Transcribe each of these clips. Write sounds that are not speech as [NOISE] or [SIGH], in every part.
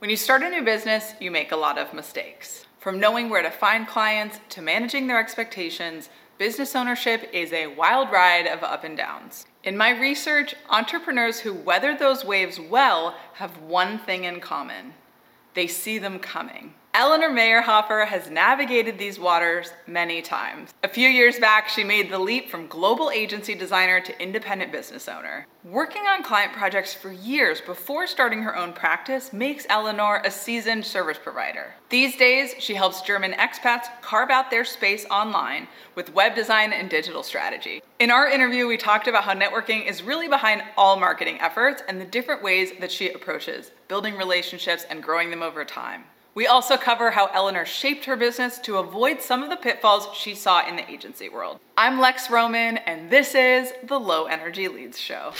When you start a new business, you make a lot of mistakes. From knowing where to find clients to managing their expectations, business ownership is a wild ride of up and downs. In my research, entrepreneurs who weather those waves well have one thing in common they see them coming. Eleanor Mayrhofer has navigated these waters many times. A few years back, she made the leap from global agency designer to independent business owner. Working on client projects for years before starting her own practice makes Eleanor a seasoned service provider. These days, she helps German expats carve out their space online with web design and digital strategy. In our interview, we talked about how networking is really behind all marketing efforts and the different ways that she approaches building relationships and growing them over time. We also cover how Eleanor shaped her business to avoid some of the pitfalls she saw in the agency world. I'm Lex Roman, and this is the Low Energy Leads Show.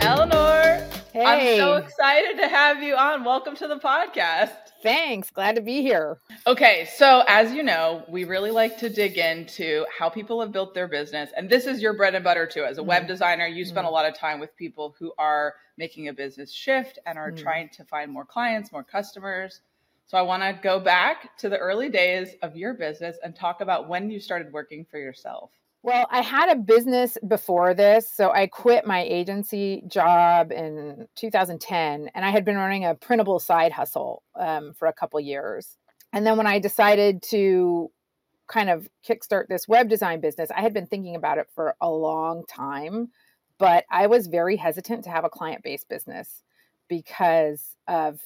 Eleanor, hey. I'm so excited to have you on. Welcome to the podcast. Thanks. Glad to be here. Okay, so as you know, we really like to dig into how people have built their business. And this is your bread and butter too. As a mm-hmm. web designer, you spend mm-hmm. a lot of time with people who are making a business shift and are mm-hmm. trying to find more clients, more customers. So I want to go back to the early days of your business and talk about when you started working for yourself. Well, I had a business before this. So I quit my agency job in 2010, and I had been running a printable side hustle um, for a couple years. And then when I decided to kind of kickstart this web design business, I had been thinking about it for a long time, but I was very hesitant to have a client based business because of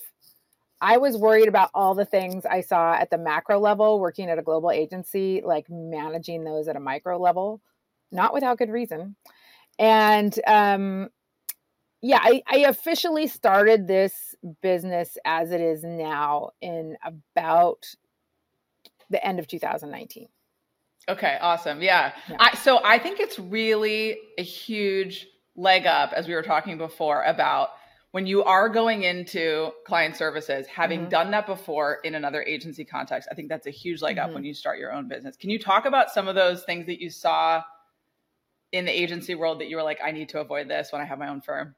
I was worried about all the things I saw at the macro level working at a global agency, like managing those at a micro level, not without good reason. And um, yeah, I, I officially started this business as it is now in about the end of 2019. Okay, awesome. Yeah. yeah. I, so I think it's really a huge leg up, as we were talking before, about when you are going into client services, having mm-hmm. done that before in another agency context, I think that's a huge leg mm-hmm. up when you start your own business. Can you talk about some of those things that you saw in the agency world that you were like, I need to avoid this when I have my own firm?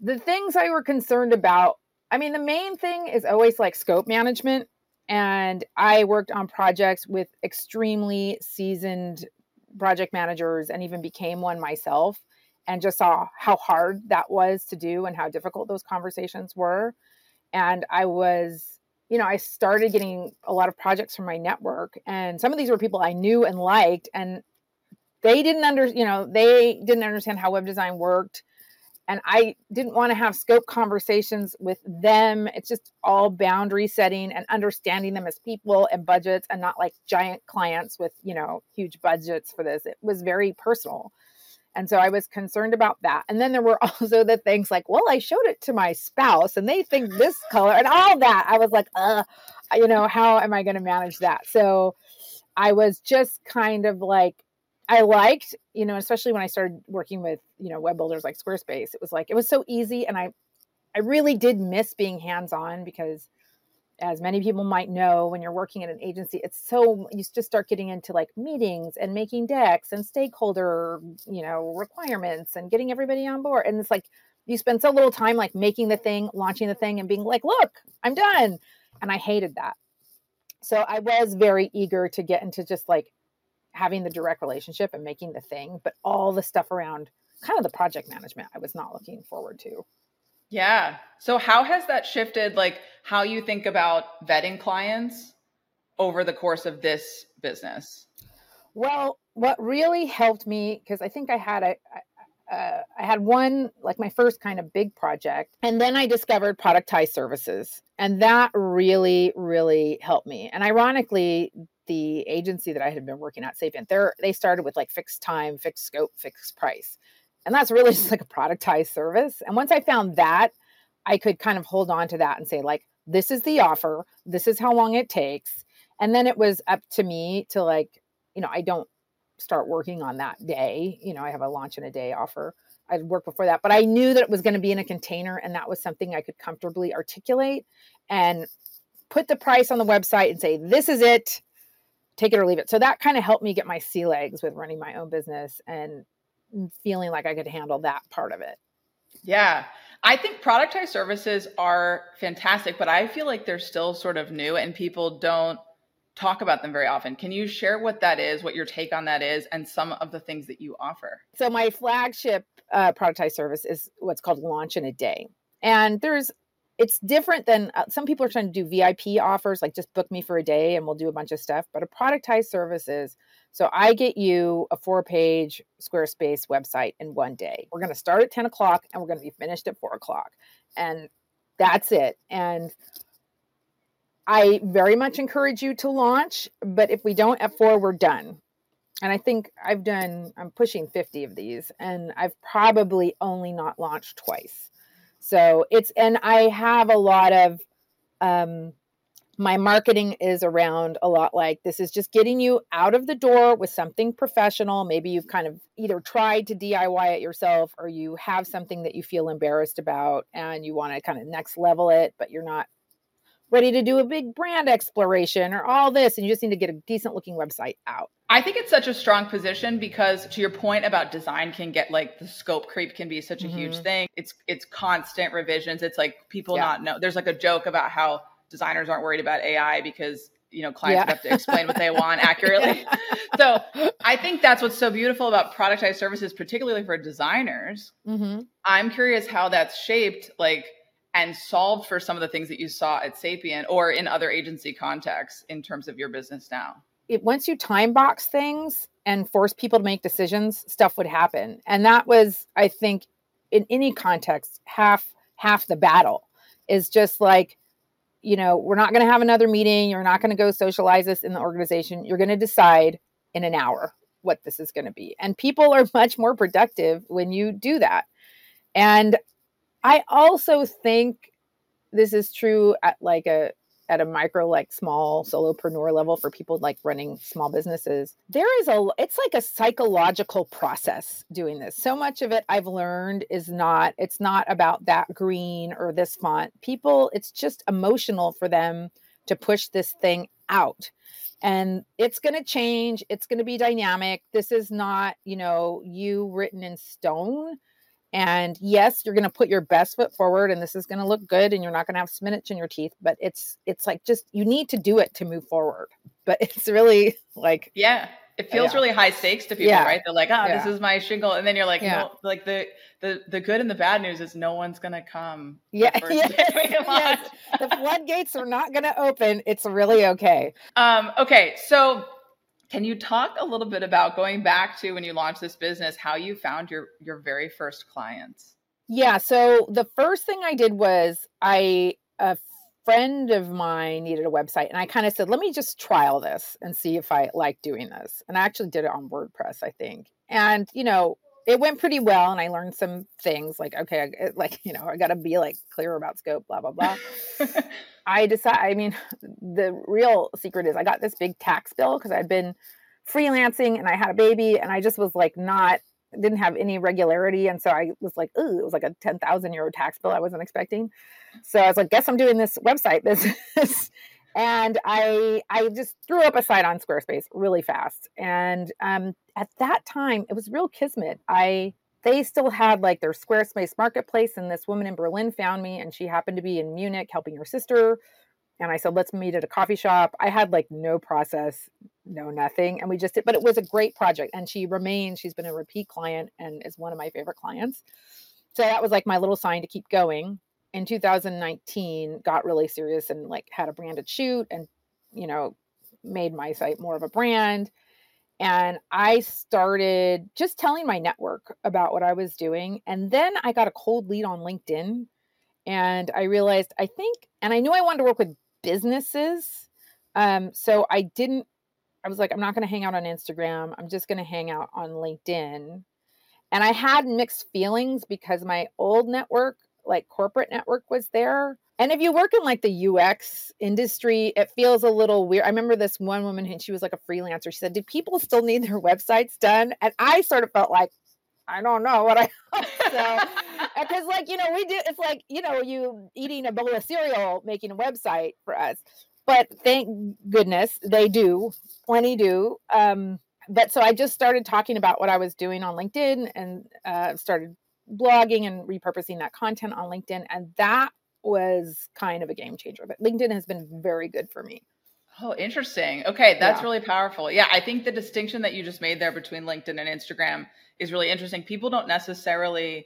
The things I were concerned about, I mean, the main thing is always like scope management. And I worked on projects with extremely seasoned project managers and even became one myself and just saw how hard that was to do and how difficult those conversations were. And I was, you know, I started getting a lot of projects from my network, and some of these were people I knew and liked, and they didn't under, you know, they didn't understand how web design worked. And I didn't want to have scope conversations with them. It's just all boundary setting and understanding them as people and budgets and not like giant clients with, you know, huge budgets for this. It was very personal. And so I was concerned about that. And then there were [LAUGHS] also the things like, well, I showed it to my spouse and they think this color and all that. I was like, uh, you know, how am I going to manage that? So I was just kind of like, I liked, you know, especially when I started working with, you know, web builders like Squarespace, it was like, it was so easy. And I, I really did miss being hands on because as many people might know when you're working at an agency it's so you just start getting into like meetings and making decks and stakeholder you know requirements and getting everybody on board and it's like you spend so little time like making the thing launching the thing and being like look i'm done and i hated that so i was very eager to get into just like having the direct relationship and making the thing but all the stuff around kind of the project management i was not looking forward to yeah. So how has that shifted like how you think about vetting clients over the course of this business? Well, what really helped me because I think I had a uh, I had one like my first kind of big project, and then I discovered productized services, and that really, really helped me. And ironically, the agency that I had been working at, Sapient, they they started with like fixed time, fixed scope, fixed price. And that's really [LAUGHS] just like a productized service. And once I found that, I could kind of hold on to that and say, like, this is the offer, this is how long it takes. And then it was up to me to, like, you know, I don't start working on that day. You know, I have a launch in a day offer. I'd work before that, but I knew that it was going to be in a container and that was something I could comfortably articulate and put the price on the website and say, this is it. Take it or leave it. So that kind of helped me get my sea legs with running my own business and feeling like I could handle that part of it. Yeah. I think productized services are fantastic, but I feel like they're still sort of new and people don't talk about them very often. Can you share what that is, what your take on that is, and some of the things that you offer? So, my flagship uh, productized service is what's called Launch in a Day. And there's it's different than uh, some people are trying to do VIP offers, like just book me for a day and we'll do a bunch of stuff. But a productized service is so I get you a four page Squarespace website in one day. We're going to start at 10 o'clock and we're going to be finished at four o'clock. And that's it. And I very much encourage you to launch, but if we don't at four, we're done. And I think I've done, I'm pushing 50 of these, and I've probably only not launched twice. So it's, and I have a lot of, um, my marketing is around a lot like this is just getting you out of the door with something professional. Maybe you've kind of either tried to DIY it yourself or you have something that you feel embarrassed about and you want to kind of next level it, but you're not ready to do a big brand exploration or all this and you just need to get a decent looking website out. I think it's such a strong position because to your point about design can get like the scope creep can be such a mm-hmm. huge thing. It's it's constant revisions. It's like people yeah. not know. There's like a joke about how designers aren't worried about AI because you know clients yeah. have to explain what they want [LAUGHS] accurately. [LAUGHS] so I think that's what's so beautiful about productized services, particularly for designers. Mm-hmm. I'm curious how that's shaped like and solved for some of the things that you saw at Sapient or in other agency contexts in terms of your business now. It, once you time box things and force people to make decisions, stuff would happen, and that was, I think, in any context, half half the battle is just like you know, we're not going to have another meeting. You're not going to go socialize this in the organization. You're going to decide in an hour what this is going to be. And people are [LAUGHS] much more productive when you do that. And I also think this is true at like a at a micro like small solopreneur level for people like running small businesses. There is a it's like a psychological process doing this. So much of it i've learned is not it's not about that green or this font. People it's just emotional for them to push this thing out. And it's going to change it's going to be dynamic. This is not you know you written in stone and yes, you're going to put your best foot forward and this is going to look good and you're not going to have spinach in your teeth, but it's it's like just you need to do it to move forward. [LAUGHS] But it's really like Yeah. It feels yeah. really high stakes to people, yeah. right? They're like, "Oh, yeah. this is my shingle," and then you're like, yeah. "No." Like the the the good and the bad news is no one's gonna come. Yeah, [LAUGHS] yes, yes. the floodgates are not gonna open. It's really okay. Um. Okay. So can you talk a little bit about going back to when you launched this business, how you found your your very first clients? Yeah, so the first thing I did was I a friend of mine needed a website and I kind of said, "Let me just trial this and see if I like doing this." And I actually did it on WordPress, I think. And, you know, it went pretty well and I learned some things like okay, like, you know, I got to be like clear about scope, blah blah blah. [LAUGHS] I decided, I mean, [LAUGHS] the real secret is I got this big tax bill because I'd been freelancing and I had a baby and I just was like not, didn't have any regularity. And so I was like, ooh, it was like a 10,000 euro tax bill I wasn't expecting. So I was like, guess I'm doing this website [LAUGHS] business. and I, I just threw up a site on Squarespace really fast. And um, at that time, it was real kismet. I, they still had like their Squarespace marketplace. And this woman in Berlin found me, and she happened to be in Munich helping her sister. And I said, let's meet at a coffee shop. I had like no process, no nothing. And we just did, but it was a great project. And she remains, she's been a repeat client and is one of my favorite clients. So that was like my little sign to keep going. In 2019, got really serious and like had a branded shoot and, you know, made my site more of a brand and I started just telling my network about what I was doing. And then I got a cold lead on LinkedIn. And I realized I think, and I knew I wanted to work with businesses. Um, so I didn't, I was like, I'm not going to hang out on Instagram. I'm just going to hang out on LinkedIn. And I had mixed feelings because my old network, like corporate network, was there. And if you work in like the UX industry, it feels a little weird. I remember this one woman and she was like a freelancer. She said, "Do people still need their websites done?" And I sort of felt like, I don't know what I [LAUGHS] so [LAUGHS] because like you know we do. It's like you know you eating a bowl of cereal, making a website for us. But thank goodness they do plenty do. Um, but so I just started talking about what I was doing on LinkedIn and uh, started blogging and repurposing that content on LinkedIn. And that was kind of a game changer. But LinkedIn has been very good for me. Oh, interesting. Okay, that's yeah. really powerful. Yeah, I think the distinction that you just made there between LinkedIn and Instagram is really interesting. People don't necessarily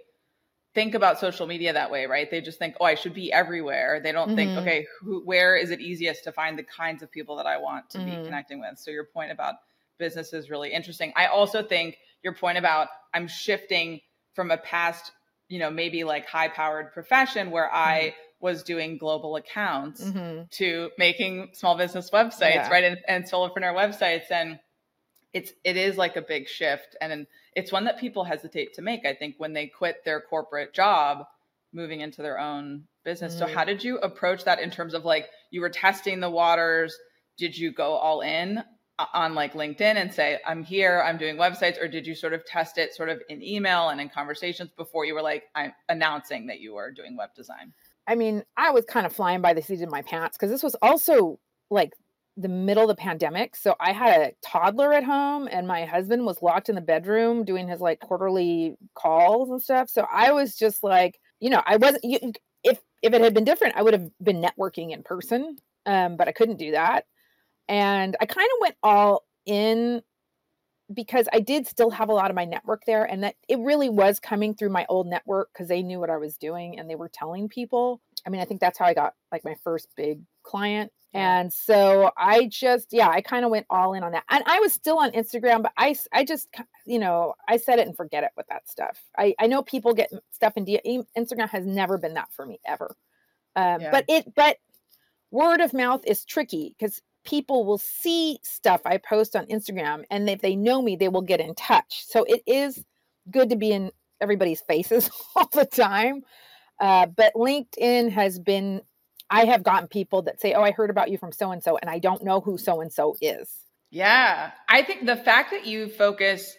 think about social media that way, right? They just think, "Oh, I should be everywhere." They don't mm-hmm. think, "Okay, who, where is it easiest to find the kinds of people that I want to mm-hmm. be connecting with?" So your point about business is really interesting. I also think your point about I'm shifting from a past, you know, maybe like high-powered profession where I mm-hmm was doing global accounts mm-hmm. to making small business websites, yeah. right? And, and solopreneur websites. And it's, it is like a big shift. And it's one that people hesitate to make, I think, when they quit their corporate job, moving into their own business. Mm-hmm. So, how did you approach that in terms of like you were testing the waters? Did you go all in on like LinkedIn and say, I'm here, I'm doing websites, or did you sort of test it sort of in email and in conversations before you were like I'm announcing that you were doing web design? I mean, I was kind of flying by the seat of my pants because this was also like the middle of the pandemic. So I had a toddler at home and my husband was locked in the bedroom doing his like quarterly calls and stuff. So I was just like, you know, I wasn't, if, if it had been different, I would have been networking in person. Um, but I couldn't do that. And I kind of went all in because I did still have a lot of my network there and that it really was coming through my old network because they knew what I was doing and they were telling people. I mean, I think that's how I got like my first big client. And so I just, yeah, I kind of went all in on that. And I was still on Instagram, but I, I just, you know, I said it and forget it with that stuff. I, I know people get stuff in D- Instagram has never been that for me ever. Um, yeah. But it, but word of mouth is tricky because people will see stuff I post on Instagram and if they know me, they will get in touch. So it is good to be in everybody's faces [LAUGHS] all the time. Uh, but LinkedIn has been, I have gotten people that say, Oh, I heard about you from so and so, and I don't know who so and so is. Yeah. I think the fact that you focus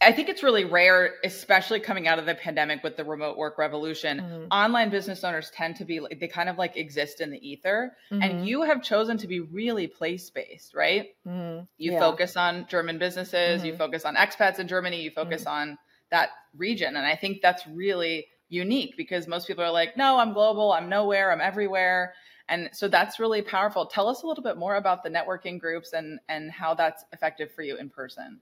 I think it's really rare, especially coming out of the pandemic with the remote work revolution. Mm-hmm. Online business owners tend to be like, they kind of like exist in the ether. Mm-hmm. And you have chosen to be really place based, right? Mm-hmm. You yeah. focus on German businesses, you mm-hmm. focus on expats in Germany, you focus mm-hmm. on that region. And I think that's really unique because most people are like, no, I'm global, I'm nowhere, I'm everywhere. And so that's really powerful. Tell us a little bit more about the networking groups and, and how that's effective for you in person.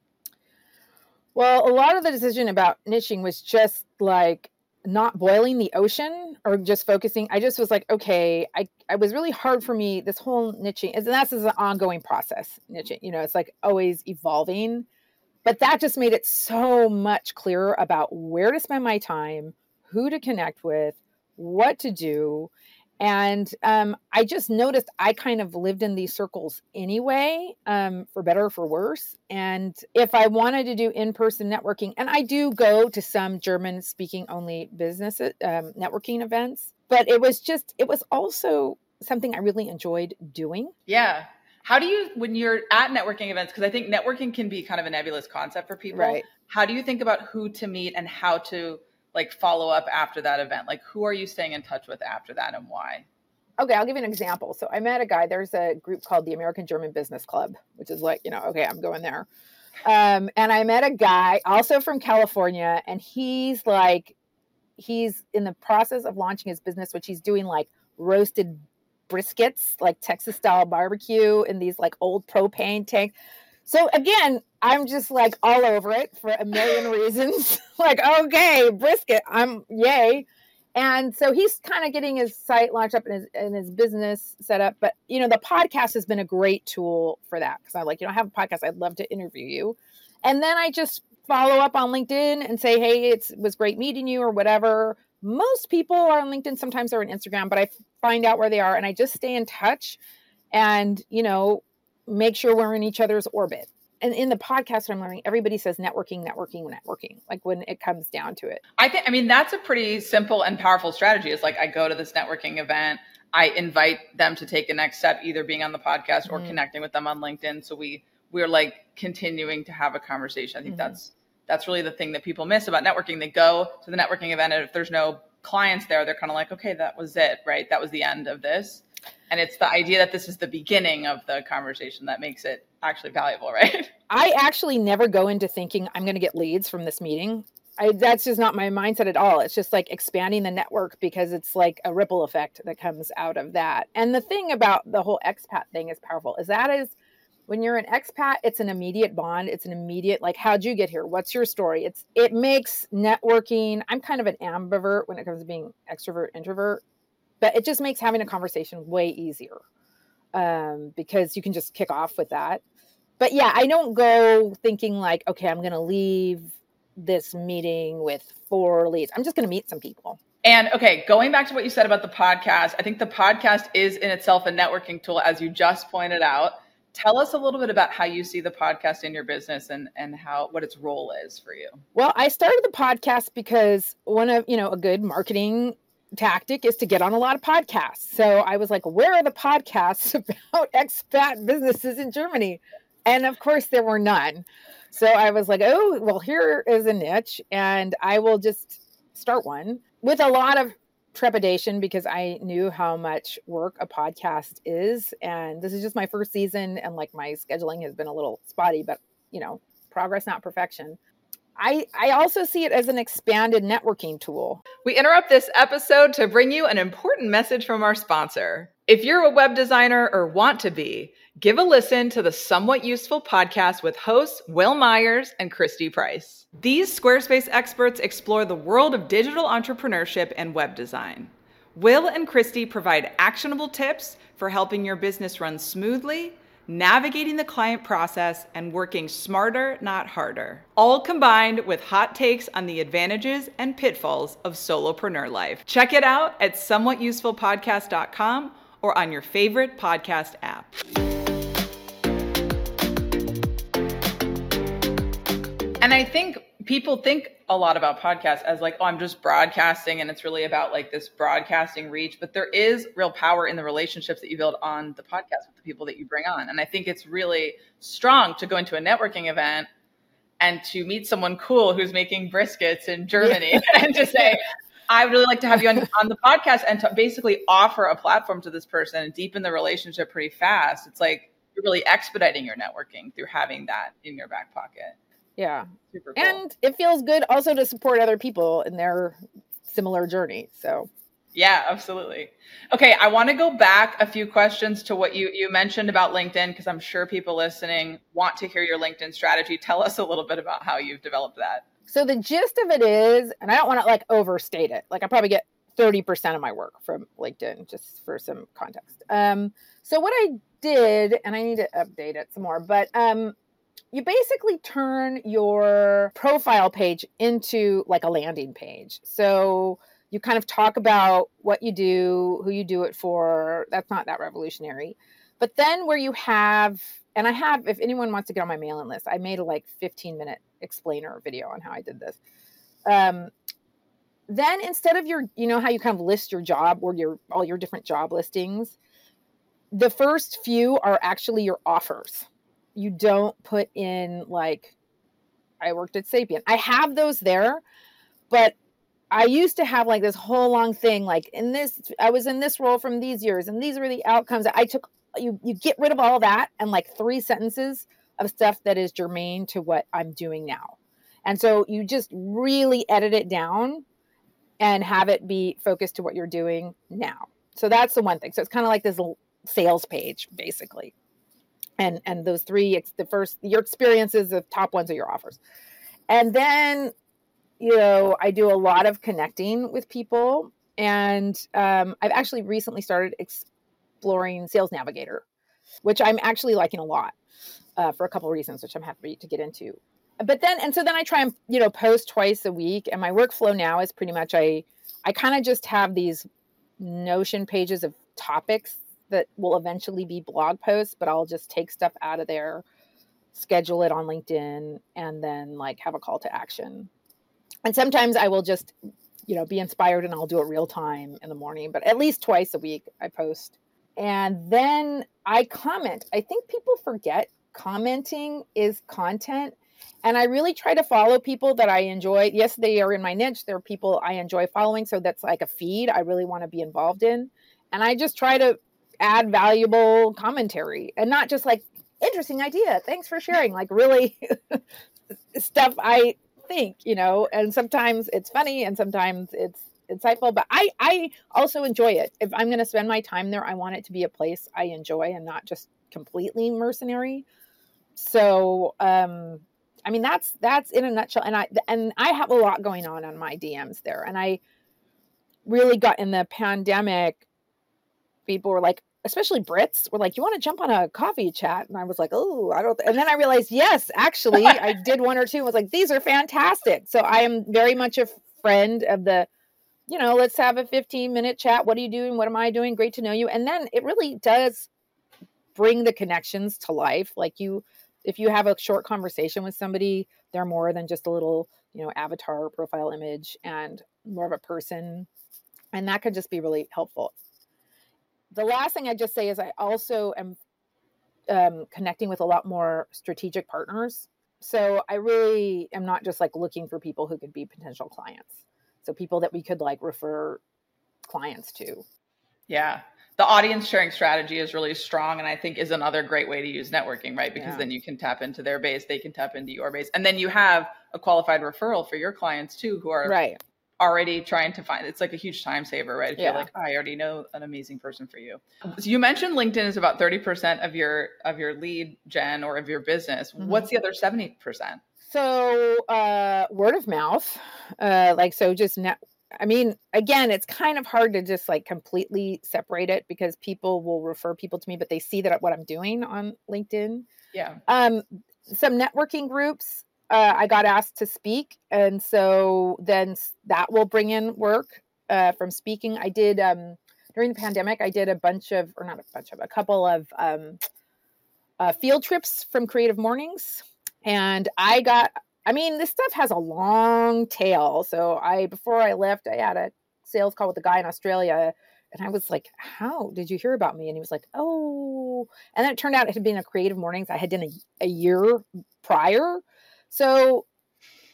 Well, a lot of the decision about niching was just like not boiling the ocean or just focusing. I just was like, okay, I, I was really hard for me. This whole niching, and that's is an ongoing process. Niching, you know, it's like always evolving. But that just made it so much clearer about where to spend my time, who to connect with, what to do, and um, I just noticed I kind of lived in these circles anyway, um, for better or for worse. And if I wanted to do in person networking, and I do go to some German speaking only business um, networking events, but it was just, it was also something I really enjoyed doing. Yeah. How do you, when you're at networking events, because I think networking can be kind of a nebulous concept for people. Right. How do you think about who to meet and how to like follow up after that event? Like who are you staying in touch with after that and why? Okay, I'll give you an example. So I met a guy, there's a group called the American German Business Club, which is like, you know, okay, I'm going there. Um, and I met a guy also from California, and he's like, he's in the process of launching his business, which he's doing like roasted briskets, like Texas style barbecue in these like old propane tanks. So again, I'm just like all over it for a million reasons. [LAUGHS] like, okay, brisket, I'm yay. And so he's kind of getting his site launched up and his, and his business set up. But, you know, the podcast has been a great tool for that because I'm like, you know, I have a podcast. I'd love to interview you. And then I just follow up on LinkedIn and say, hey, it was great meeting you or whatever. Most people are on LinkedIn. Sometimes they're on Instagram, but I find out where they are and I just stay in touch and, you know, make sure we're in each other's orbit. And in the podcast I'm learning, everybody says networking, networking, networking, like when it comes down to it. I think, I mean, that's a pretty simple and powerful strategy. It's like I go to this networking event, I invite them to take the next step, either being on the podcast or mm-hmm. connecting with them on LinkedIn. So we, we're like continuing to have a conversation. I think mm-hmm. that's, that's really the thing that people miss about networking. They go to the networking event and if there's no clients there, they're kind of like, okay, that was it, right? That was the end of this. And it's the idea that this is the beginning of the conversation that makes it actually valuable, [LAUGHS] right? I actually never go into thinking I'm going to get leads from this meeting. I, that's just not my mindset at all. It's just like expanding the network because it's like a ripple effect that comes out of that. And the thing about the whole expat thing is powerful is that is when you're an expat, it's an immediate bond. It's an immediate like, how'd you get here? What's your story? It's it makes networking. I'm kind of an ambivert when it comes to being extrovert introvert, but it just makes having a conversation way easier um, because you can just kick off with that. But yeah, I don't go thinking like, okay, I'm going to leave this meeting with four leads. I'm just going to meet some people. And okay, going back to what you said about the podcast, I think the podcast is in itself a networking tool, as you just pointed out. Tell us a little bit about how you see the podcast in your business and and how what its role is for you. Well, I started the podcast because one of you know a good marketing tactic is to get on a lot of podcasts. So I was like, where are the podcasts [LAUGHS] about expat businesses in Germany? And of course, there were none. So I was like, oh, well, here is a niche, and I will just start one with a lot of trepidation because I knew how much work a podcast is. And this is just my first season, and like my scheduling has been a little spotty, but you know, progress, not perfection. I, I also see it as an expanded networking tool. We interrupt this episode to bring you an important message from our sponsor. If you're a web designer or want to be, give a listen to the Somewhat Useful podcast with hosts Will Myers and Christy Price. These Squarespace experts explore the world of digital entrepreneurship and web design. Will and Christy provide actionable tips for helping your business run smoothly navigating the client process, and working smarter, not harder. All combined with hot takes on the advantages and pitfalls of solopreneur life. Check it out at somewhatusefulpodcast.com or on your favorite podcast app. And I think people think a lot about podcasts as like, oh, I'm just broadcasting and it's really about like this broadcasting reach. But there is real power in the relationships that you build on the podcast with the people that you bring on. And I think it's really strong to go into a networking event and to meet someone cool who's making briskets in Germany yeah. [LAUGHS] and to say, I would really like to have you on, on the podcast and to basically offer a platform to this person and deepen the relationship pretty fast. It's like you're really expediting your networking through having that in your back pocket. Yeah. Super cool. And it feels good also to support other people in their similar journey. So yeah, absolutely. Okay, I want to go back a few questions to what you you mentioned about LinkedIn because I'm sure people listening want to hear your LinkedIn strategy. Tell us a little bit about how you've developed that. So the gist of it is, and I don't want to like overstate it. Like I probably get 30% of my work from LinkedIn just for some context. Um so what I did and I need to update it some more, but um you basically turn your profile page into like a landing page. So you kind of talk about what you do, who you do it for. That's not that revolutionary. But then where you have, and I have, if anyone wants to get on my mailing list, I made a like 15 minute explainer video on how I did this. Um, then instead of your, you know, how you kind of list your job or your all your different job listings, the first few are actually your offers you don't put in like I worked at Sapient. I have those there, but I used to have like this whole long thing like in this I was in this role from these years and these were the outcomes. I took you you get rid of all that and like three sentences of stuff that is germane to what I'm doing now. And so you just really edit it down and have it be focused to what you're doing now. So that's the one thing. So it's kind of like this sales page basically and and those three it's the first your experiences the top ones are your offers. And then you know i do a lot of connecting with people and um, i've actually recently started exploring sales navigator which i'm actually liking a lot uh, for a couple of reasons which i'm happy to get into. But then and so then i try and you know post twice a week and my workflow now is pretty much i i kind of just have these notion pages of topics that will eventually be blog posts, but I'll just take stuff out of there, schedule it on LinkedIn, and then like have a call to action. And sometimes I will just, you know, be inspired and I'll do it real time in the morning, but at least twice a week I post. And then I comment. I think people forget commenting is content. And I really try to follow people that I enjoy. Yes, they are in my niche. They're people I enjoy following. So that's like a feed I really want to be involved in. And I just try to add valuable commentary and not just like interesting idea. Thanks for sharing. Like really [LAUGHS] stuff I think, you know, and sometimes it's funny and sometimes it's insightful, but I I also enjoy it. If I'm going to spend my time there, I want it to be a place I enjoy and not just completely mercenary. So, um I mean that's that's in a nutshell and I and I have a lot going on on my DMs there and I really got in the pandemic people were like especially Brits were like, "You want to jump on a coffee chat?" And I was like, "Oh, I don't." And then I realized, yes, actually, I [LAUGHS] did one or two. I was like, "These are fantastic." So I am very much a friend of the, you know, let's have a 15 minute chat. What are you doing? What am I doing? Great to know you. And then it really does bring the connections to life. Like you, if you have a short conversation with somebody, they're more than just a little, you know, avatar profile image and more of a person. And that could just be really helpful the last thing I just say is I also am um, connecting with a lot more strategic partners. So I really am not just like looking for people who could be potential clients. So people that we could like refer clients to. Yeah. The audience sharing strategy is really strong and I think is another great way to use networking, right? Because yeah. then you can tap into their base, they can tap into your base. And then you have a qualified referral for your clients too who are right already trying to find it's like a huge time saver right if yeah. you're like oh, i already know an amazing person for you so you mentioned linkedin is about 30% of your of your lead gen or of your business mm-hmm. what's the other 70% so uh word of mouth uh like so just net I mean, again, it's kind of hard to just like completely separate it because people will refer people to me, but they see that what I'm doing on LinkedIn. Yeah. Um, some networking groups uh, I got asked to speak, and so then that will bring in work uh, from speaking. I did um, during the pandemic. I did a bunch of, or not a bunch of, a couple of um, uh, field trips from Creative Mornings, and I got. I mean, this stuff has a long tail. So I, before I left, I had a sales call with a guy in Australia. And I was like, How did you hear about me? And he was like, Oh. And then it turned out it had been a creative mornings I had done a, a year prior. So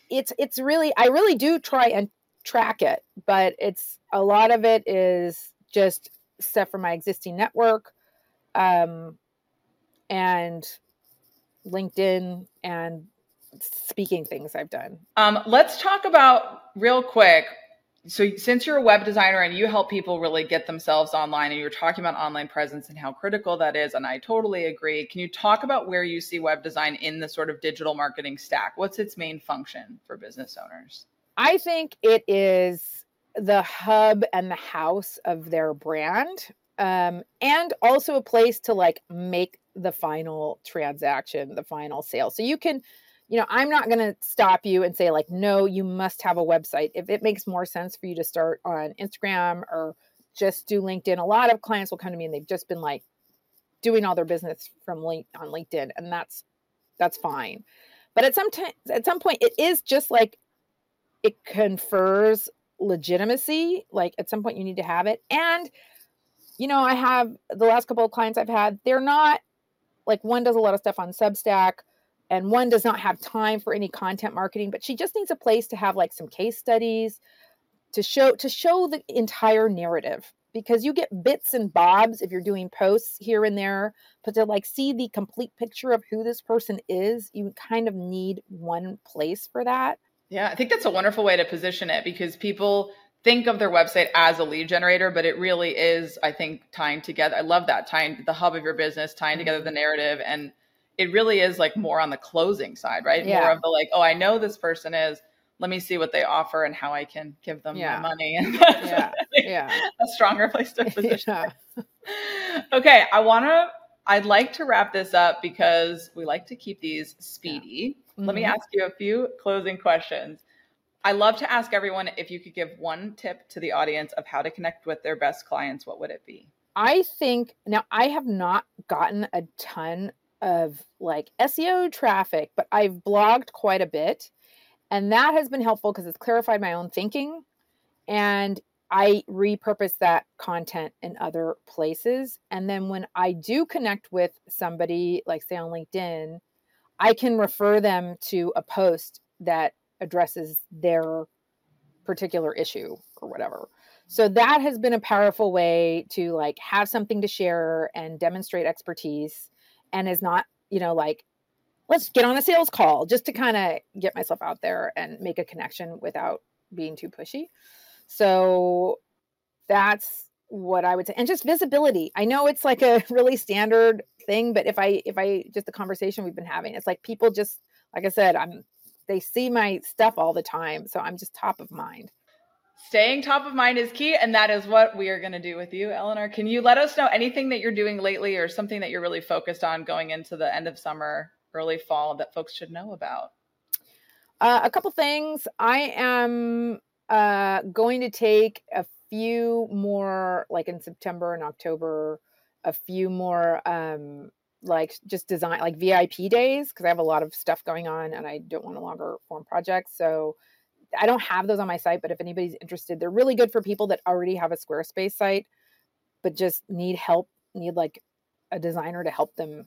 it's it's really I really do try and track it, but it's a lot of it is just stuff from my existing network, um, and LinkedIn and speaking things I've done. Um, let's talk about real quick so since you're a web designer and you help people really get themselves online and you're talking about online presence and how critical that is and i totally agree can you talk about where you see web design in the sort of digital marketing stack? What's its main function for business owners? I think it is the hub and the house of their brand um, and also a place to like make the final transaction the final sale. So you can you know, I'm not going to stop you and say, like, no, you must have a website. If it makes more sense for you to start on Instagram or just do LinkedIn, a lot of clients will come to me and they've just been like doing all their business from link on LinkedIn, and that's that's fine. But at some time, at some point, it is just like it confers legitimacy. Like at some point, you need to have it. And you know, I have the last couple of clients I've had, they're not like one does a lot of stuff on Substack and one does not have time for any content marketing but she just needs a place to have like some case studies to show to show the entire narrative because you get bits and bobs if you're doing posts here and there but to like see the complete picture of who this person is you kind of need one place for that yeah i think that's a wonderful way to position it because people think of their website as a lead generator but it really is i think tying together i love that tying the hub of your business tying mm-hmm. together the narrative and it really is like more on the closing side, right? Yeah. More of the like, oh, I know this person is. Let me see what they offer and how I can give them yeah. my money. [LAUGHS] yeah. yeah. A stronger place to [LAUGHS] position. yeah. okay. I want to, I'd like to wrap this up because we like to keep these speedy. Mm-hmm. Let me mm-hmm. ask you a few closing questions. I love to ask everyone if you could give one tip to the audience of how to connect with their best clients, what would it be? I think now I have not gotten a ton of like SEO traffic, but I've blogged quite a bit. And that has been helpful because it's clarified my own thinking. And I repurpose that content in other places. And then when I do connect with somebody, like say on LinkedIn, I can refer them to a post that addresses their particular issue or whatever. So that has been a powerful way to like have something to share and demonstrate expertise and is not, you know, like let's get on a sales call just to kind of get myself out there and make a connection without being too pushy. So that's what I would say. And just visibility. I know it's like a [LAUGHS] really standard thing, but if I if I just the conversation we've been having, it's like people just like I said, I'm they see my stuff all the time, so I'm just top of mind. Staying top of mind is key, and that is what we are going to do with you, Eleanor. Can you let us know anything that you're doing lately or something that you're really focused on going into the end of summer, early fall that folks should know about? Uh, a couple things. I am uh, going to take a few more, like in September and October, a few more um, like just design like VIP days because I have a lot of stuff going on and I don't want a longer form projects So I don't have those on my site, but if anybody's interested, they're really good for people that already have a Squarespace site, but just need help, need like a designer to help them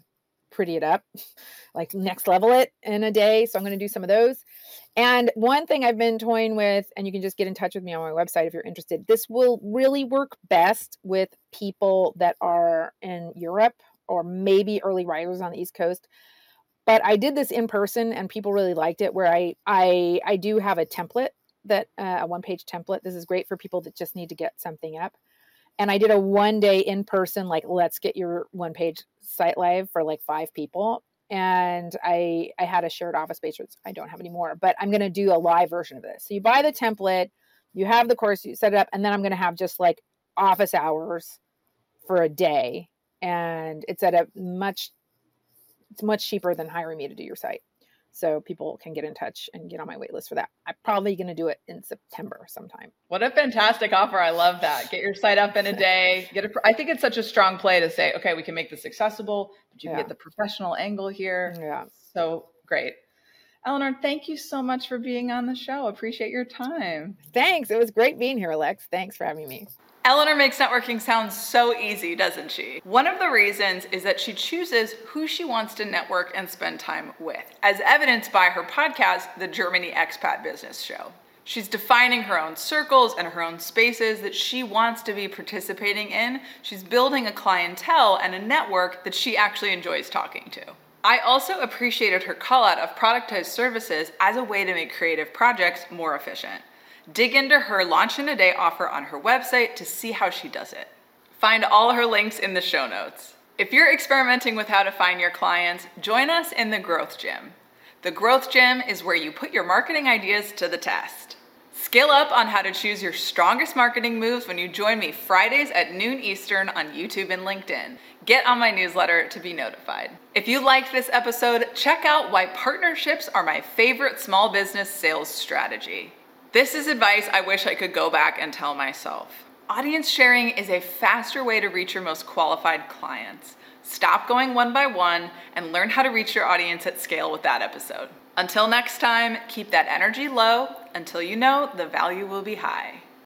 pretty it up, [LAUGHS] like next level it in a day. So I'm going to do some of those. And one thing I've been toying with, and you can just get in touch with me on my website if you're interested, this will really work best with people that are in Europe or maybe early risers on the East Coast. But I did this in person and people really liked it where I I I do have a template that uh, a one page template. This is great for people that just need to get something up. And I did a one day in person like let's get your one page site live for like five people and I I had a shared office space which I don't have anymore, but I'm going to do a live version of this. So you buy the template, you have the course, you set it up, and then I'm going to have just like office hours for a day, and it's at a much it's much cheaper than hiring me to do your site so people can get in touch and get on my wait list for that. I'm probably going to do it in September sometime. What a fantastic offer. I love that. Get your site up in a [LAUGHS] day. Get a, I think it's such a strong play to say, okay, we can make this accessible, but you yeah. get the professional angle here. Yeah. So great. Eleanor, thank you so much for being on the show. Appreciate your time. Thanks. It was great being here, Alex. Thanks for having me. Eleanor makes networking sound so easy, doesn't she? One of the reasons is that she chooses who she wants to network and spend time with, as evidenced by her podcast, The Germany Expat Business Show. She's defining her own circles and her own spaces that she wants to be participating in. She's building a clientele and a network that she actually enjoys talking to. I also appreciated her call out of productized services as a way to make creative projects more efficient. Dig into her launch in a day offer on her website to see how she does it. Find all her links in the show notes. If you're experimenting with how to find your clients, join us in the Growth Gym. The Growth Gym is where you put your marketing ideas to the test. Scale up on how to choose your strongest marketing moves when you join me Fridays at noon Eastern on YouTube and LinkedIn. Get on my newsletter to be notified. If you liked this episode, check out why partnerships are my favorite small business sales strategy. This is advice I wish I could go back and tell myself. Audience sharing is a faster way to reach your most qualified clients. Stop going one by one and learn how to reach your audience at scale with that episode. Until next time, keep that energy low until you know the value will be high.